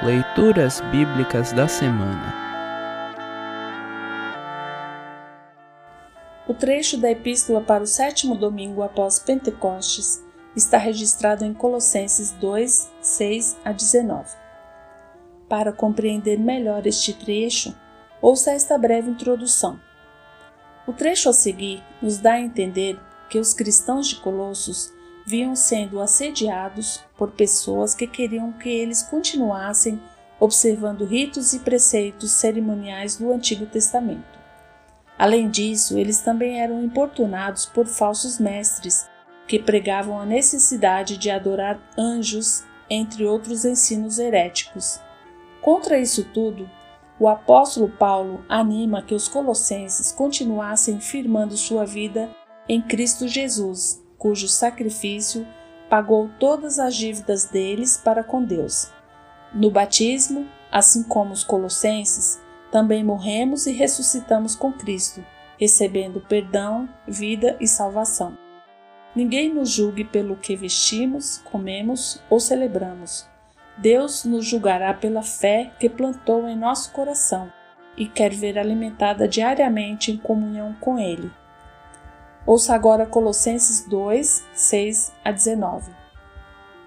Leituras Bíblicas da Semana O trecho da Epístola para o sétimo domingo após Pentecostes está registrado em Colossenses 2, 6 a 19. Para compreender melhor este trecho, ouça esta breve introdução. O trecho a seguir nos dá a entender que os cristãos de Colossos vinham sendo assediados por pessoas que queriam que eles continuassem observando ritos e preceitos cerimoniais do Antigo Testamento. Além disso, eles também eram importunados por falsos mestres que pregavam a necessidade de adorar anjos, entre outros ensinos heréticos. Contra isso tudo, o apóstolo Paulo anima que os colossenses continuassem firmando sua vida em Cristo Jesus, cujo sacrifício pagou todas as dívidas deles para com Deus. No batismo, assim como os colossenses, também morremos e ressuscitamos com Cristo, recebendo perdão, vida e salvação. Ninguém nos julgue pelo que vestimos, comemos ou celebramos. Deus nos julgará pela fé que plantou em nosso coração e quer ver alimentada diariamente em comunhão com Ele. Ouça agora Colossenses 2, 6 a 19.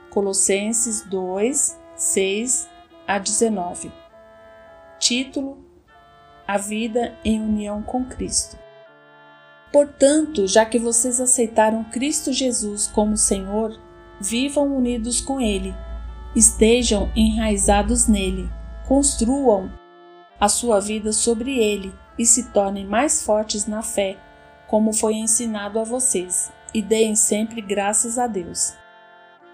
Colossenses 2, 6 a 19. Título: A vida em união com Cristo. Portanto, já que vocês aceitaram Cristo Jesus como Senhor, vivam unidos com Ele, estejam enraizados nele, construam a sua vida sobre Ele e se tornem mais fortes na fé como foi ensinado a vocês, e deem sempre graças a Deus.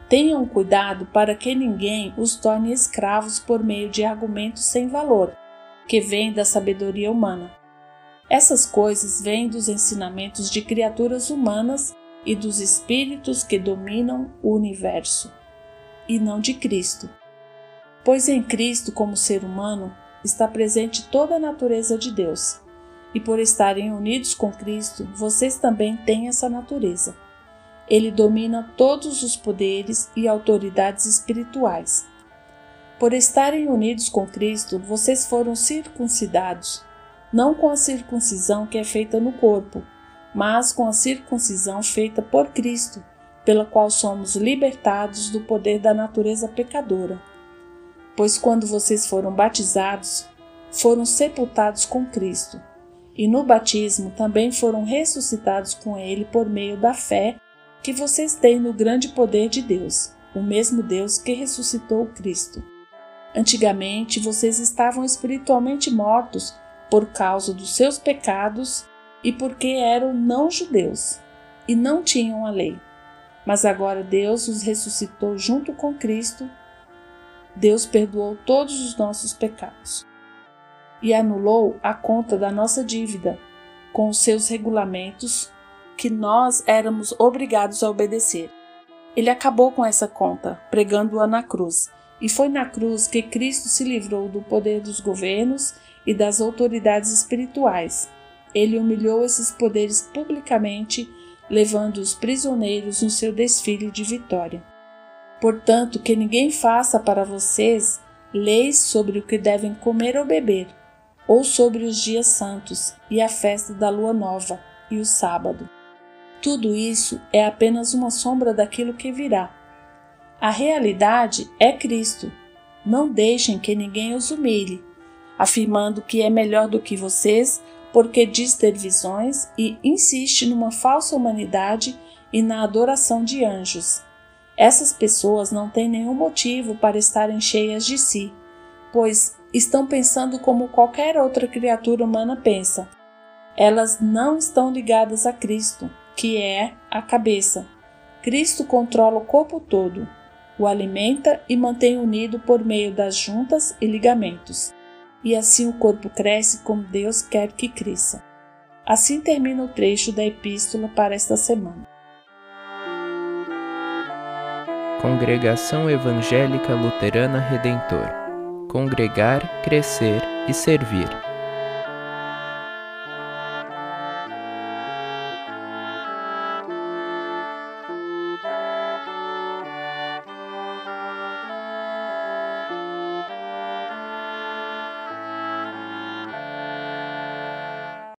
Tenham cuidado para que ninguém os torne escravos por meio de argumentos sem valor, que vêm da sabedoria humana. Essas coisas vêm dos ensinamentos de criaturas humanas e dos espíritos que dominam o universo, e não de Cristo. Pois em Cristo, como ser humano, está presente toda a natureza de Deus e por estarem unidos com Cristo, vocês também têm essa natureza. Ele domina todos os poderes e autoridades espirituais. Por estarem unidos com Cristo, vocês foram circuncidados, não com a circuncisão que é feita no corpo, mas com a circuncisão feita por Cristo, pela qual somos libertados do poder da natureza pecadora. Pois quando vocês foram batizados, foram sepultados com Cristo e no batismo também foram ressuscitados com ele por meio da fé que vocês têm no grande poder de Deus, o mesmo Deus que ressuscitou Cristo. Antigamente vocês estavam espiritualmente mortos por causa dos seus pecados e porque eram não-judeus e não tinham a lei. Mas agora Deus os ressuscitou junto com Cristo. Deus perdoou todos os nossos pecados e anulou a conta da nossa dívida, com os seus regulamentos que nós éramos obrigados a obedecer. Ele acabou com essa conta, pregando-a na cruz, e foi na cruz que Cristo se livrou do poder dos governos e das autoridades espirituais. Ele humilhou esses poderes publicamente, levando os prisioneiros no seu desfile de vitória. Portanto, que ninguém faça para vocês leis sobre o que devem comer ou beber, ou sobre os dias santos e a festa da lua nova e o sábado. Tudo isso é apenas uma sombra daquilo que virá. A realidade é Cristo. Não deixem que ninguém os humilhe, afirmando que é melhor do que vocês porque diz ter visões e insiste numa falsa humanidade e na adoração de anjos. Essas pessoas não têm nenhum motivo para estarem cheias de si, pois estão pensando como qualquer outra criatura humana pensa. Elas não estão ligadas a Cristo, que é a cabeça. Cristo controla o corpo todo, o alimenta e mantém unido por meio das juntas e ligamentos. E assim o corpo cresce como Deus quer que cresça. Assim termina o trecho da epístola para esta semana. Congregação Evangélica Luterana Redentor congregar, crescer e servir.